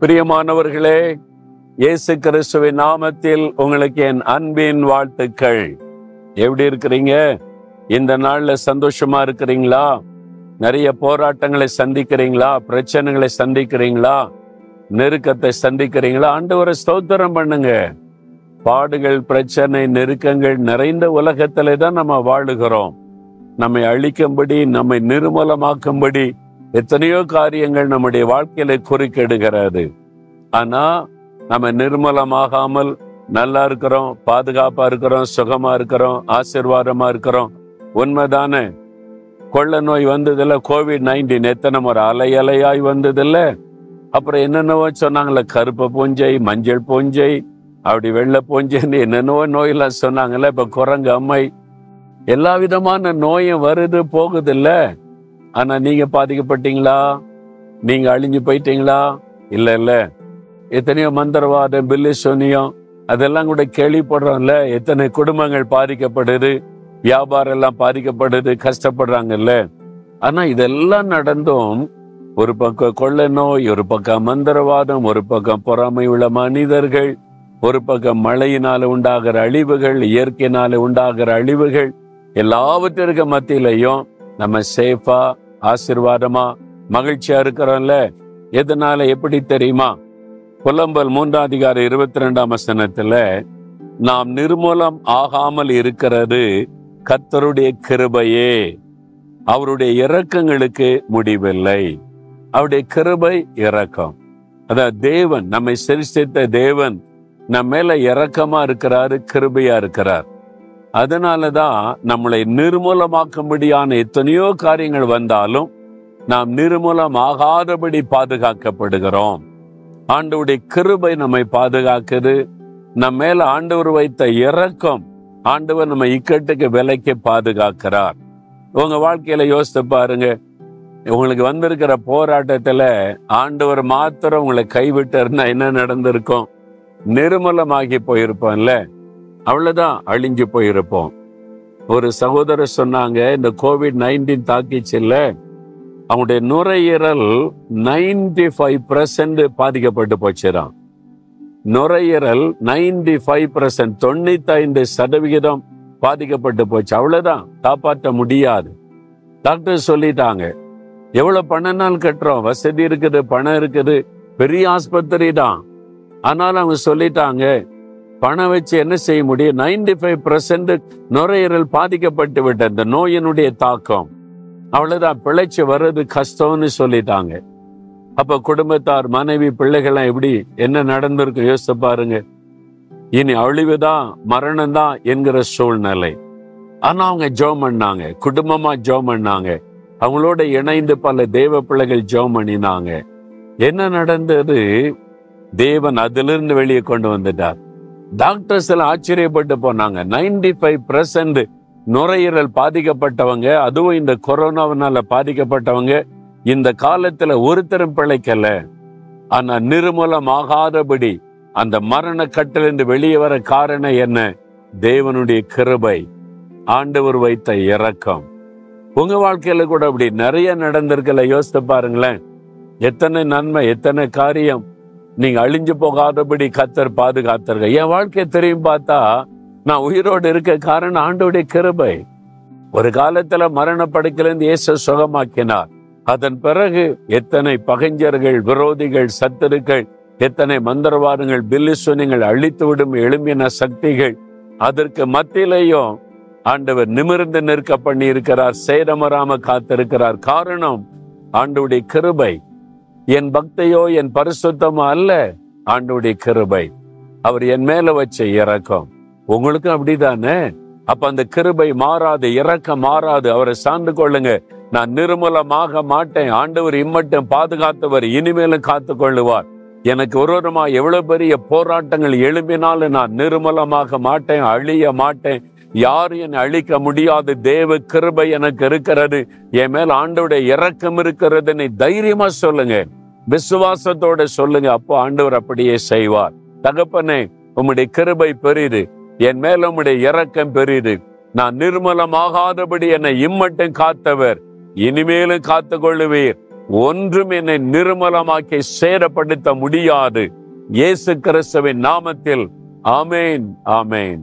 பிரியமானவர்களே இயேசு கிறிஸ்துவின் நாமத்தில் உங்களுக்கு என் அன்பின் வாழ்த்துக்கள். எப்படி இருக்கிறீங்க? இந்த நாள்ல சந்தோஷமா இருக்கிறீங்களா? நிறைய போராட்டங்களை சந்திக்கிறீங்களா? பிரச்சனைகளை சந்திக்கிறீங்களா? நெருக்கத்தை சந்திக்கிறீங்களா? ஆண்டவரை ஸ்தோத்திரம் பண்ணுங்க. பாடுகள் பிரச்சனை நெருக்கங்கள் நிறைந்த உலகத்திலே தான் நம்ம வாழுகிறோம். நம்மை அழிக்கும்படி நம்மை நிர்மூலமாக்கும்படி எத்தனையோ காரியங்கள் நம்முடைய வாழ்க்கையில குறுக்கெடுகிறது. ஆனா நம்ம நிர்மலமாகாமல் நல்லா இருக்கிறோம் பாதுகாப்பா இருக்கிறோம் சுகமா இருக்கிறோம் ஆசிர்வாதமா இருக்கிறோம். உண்மைதானே? கொள்ள நோய் வந்ததில்ல கோவிட் நைன்டீன் எத்தனை முறை அலை அலையாய் வந்ததில்ல. அப்புறம் என்னென்னவோ சொன்னாங்கல்ல கருப்பு பூஞ்சை மஞ்சள் பூஞ்சை அப்படி வெள்ளை பூஞ்சைன்னு என்னென்னவோ நோயெல்லாம் சொன்னாங்கல்ல இப்ப குரங்கு அம்மை. எல்லா விதமான நோயும் வருது போகுதில்ல. ஆனா நீங்க பாதிக்கப்பட்டீங்களா? நீங்க அழிஞ்சு போயிட்டீங்களா? இல்ல இல்ல. எத்தனையோ மந்திரவாதம் பில்லு சொன்னியம் அதெல்லாம் கூட கேள்விப்படுறோம்ல. எத்தனை குடும்பங்கள் பாதிக்கப்படுது வியாபாரம் எல்லாம் பாதிக்கப்படுது கஷ்டப்படுறாங்கல்ல. ஆனா இதெல்லாம் நடந்தும் ஒரு பக்கம் கொள்ள நோய் ஒரு பக்கம் மந்திரவாதம் ஒரு பக்கம் பொறாமை உள்ள மனிதர்கள் ஒரு பக்கம் மழையினால உண்டாகிற அழிவுகள் இயற்கையினால உண்டாகிற அழிவுகள் எல்லாவற்றிற்கு மத்தியிலையும் நம்ம சேஃபா ஆசிர்வாதமா? மகிழ்ச்சியா இருக்கிறோம்ல எதனால எப்படி தெரியுமா? புலம்பல் மூன்றாம் அதிகாரம் இருபத்தி ரெண்டாம் வசனத்துல நாம் நிர்மூலம் ஆகாமல் இருக்கிறது கர்த்தருடைய கிருபையே. அவருடைய இரக்கங்களுக்கு முடிவில்லை. அவருடைய கிருபை இரக்கம். அதாவது தேவன் நம்மை சிருஷ்டித்த தேவன் நம்ம மேல இரக்கமா இருக்கிறாரு கிருபையா இருக்கிறார். அதனாலதான் நம்மளை நிர்மூலமாக்கும்படியான எத்தனையோ காரியங்கள் வந்தாலும் நாம் நிர்மூலமாகாதபடி பாதுகாக்கப்படுகிறோம். ஆண்டவுடைய கிருபை நம்மை பாதுகாக்குது. நம்ம மேல ஆண்டவர் வைத்த இரக்கம் ஆண்டவர் நம்ம இக்கட்டுக்கு விலைக்கு பாதுகாக்கிறார். உங்க வாழ்க்கையில யோசித்து பாருங்க. உங்களுக்கு வந்திருக்கிற போராட்டத்துல ஆண்டவர் மாத்திரம் உங்களை கைவிட்டாருன்னா என்ன நடந்திருக்கும்? நிர்மலமாகி போயிருப்போம்ல. அவ்வளோதான் அழிஞ்சு போயிருப்போம். ஒரு சகோதரர் சொன்னாங்க இந்த கோவிட் நைன்டீன் தாக்கிச்சில்ல அவங்களுடைய நுரையீரல் நைன்டி ஃபைவ் பர்சன்ட் பாதிக்கப்பட்டு போச்சுதான் நுரையீரல் நைன்டி ஃபைவ் பர்சன்ட் தொண்ணூத்தி ஐந்து சதவிகிதம் பாதிக்கப்பட்டு போச்சு. அவ்வளோதான் காப்பாற்ற முடியாது. டாக்டர் சொல்லிட்டாங்க எவ்வளோ பணம்னாலும் கட்டுறோம் வசதி இருக்குது பணம் இருக்குது பெரிய ஆஸ்பத்திரி தான் ஆனாலும் அவங்க சொல்லிட்டாங்க பணம் வச்சு என்ன செய்ய முடியும்? நைன்டி ஃபைவ் பர்சன்ட் நுரையீரல் பாதிக்கப்பட்டு விட்ட இந்த நோயினுடைய தாக்கம். அவ்வளவுதான். பிழைச்சு வர்றது கஷ்டம்னு சொல்லிட்டாங்க. அப்ப குடும்பத்தார் மனைவி பிள்ளைகள்லாம் எப்படி? என்ன நடந்திருக்கு? யோசிச்சு பாருங்க. இனி அழிவுதான் மரணம் தான் என்கிற சூழ்நிலை. ஆனா அவங்க ஜோம் பண்ணாங்க. குடும்பமா ஜோம் பண்ணாங்க. அவங்களோட இணைந்து பல தேவ பிள்ளைகள் ஜோம் பண்ணினாங்க. என்ன நடந்தது? தேவன் அதிலிருந்து வெளியே கொண்டு வந்துட்டார். டாக்டர்ஸ் எல்லாம் ஆச்சரியப்பட்டு போனாங்க. நைன்டி ஃபைவ் பர்சன்ட் நுரையீரல் பாதிக்கப்பட்டவங்க அதுவும் இந்த கொரோனாவினால பாதிக்கப்பட்டவங்க இந்த காலத்துல ஒருத்தரும் பிழைக்கல. ஆனா நிர்மூலமாகாதபடி அந்த மரண கட்டிலிருந்து வெளியே வர காரணம் என்ன? தேவனுடைய கிருபை. ஆண்டவர் வைத்த இரக்கம். உங்க வாழ்க்கையில கூட அப்படி நிறைய நடந்திருக்கல யோசித்து பாருங்களேன். எத்தனை நன்மை எத்தனை காரியம். நீங்க அழிஞ்சு போகாதபடி கத்தர் பாதுகாத்திருக்க என் வாழ்க்கை தெரியும் பார்த்தா நான் உயிரோடு இருக்க காரணம் ஆண்டோடைய கிருபை. ஒரு காலத்துல மரணப்படுக்கிலிருந்து இயேசு சுகமாக்கினார். அதன் பிறகு எத்தனை பகைஞர்கள் விரோதிகள் சத்துருக்கள் எத்தனை மந்திரவாதங்கள் பில்லிசுனிகள் அழித்து விடும் எழும்பின சக்திகள் அதற்கு மத்தியிலையும் ஆண்டவர் நிமிர்ந்து நிற்க பண்ணி இருக்கிறார் சேதமராம காத்திருக்கிறார். காரணம் ஆண்டவுடைய கிருபை. என் பக்தையோ என் பரிசுத்தமோ அல்ல. ஆண்டுடைய கிருபை. அவர் என் மேல வச்ச இரக்கம். உங்களுக்கும் அப்படிதானே? அப்ப அந்த கிருபை மாறாது இரக்கம் மாறாது. அவரை சார்ந்து கொள்ளுங்க. நான் நிர்மூலமாக மாட்டேன். ஆண்டவர் இம்மட்டும் பாதுகாத்தவர் இனிமேலும் காத்து கொள்ளுவார் எனக்கு ஒருவருமா எவ்வளவு பெரிய போராட்டங்கள் எழும்பினாலும் நான் நிர்மூலமாக மாட்டேன் அழிய மாட்டேன். யாரும் என்னை அழிக்க முடியாது. தேவ கிருபை எனக்கு இருக்கிறது. என் மேல் ஆண்டோடைய இறக்கம் இருக்கிறதுன்னு தைரியமா சொல்லுங்க. விசுவாசத்தோட சொல்லுங்க. அப்போ ஆண்டவர் அப்படியே செய்வார். தகப்பனே உம்முடைய கிருபை பெரியுது என் மேல உம்முடைய இறக்கம் பெரியுது நான் நிர்மலமாகாதபடி என்னை இம்மட்டும் காத்தவர். இனிமேலும் காத்து கொள்ளுவீர் ஒன்றும் என்னை நிர்மலமாக்கி சேரப்படுத்த முடியாது. இயேசு கிறிஸ்துவின் நாமத்தில். ஆமேன் ஆமேன்.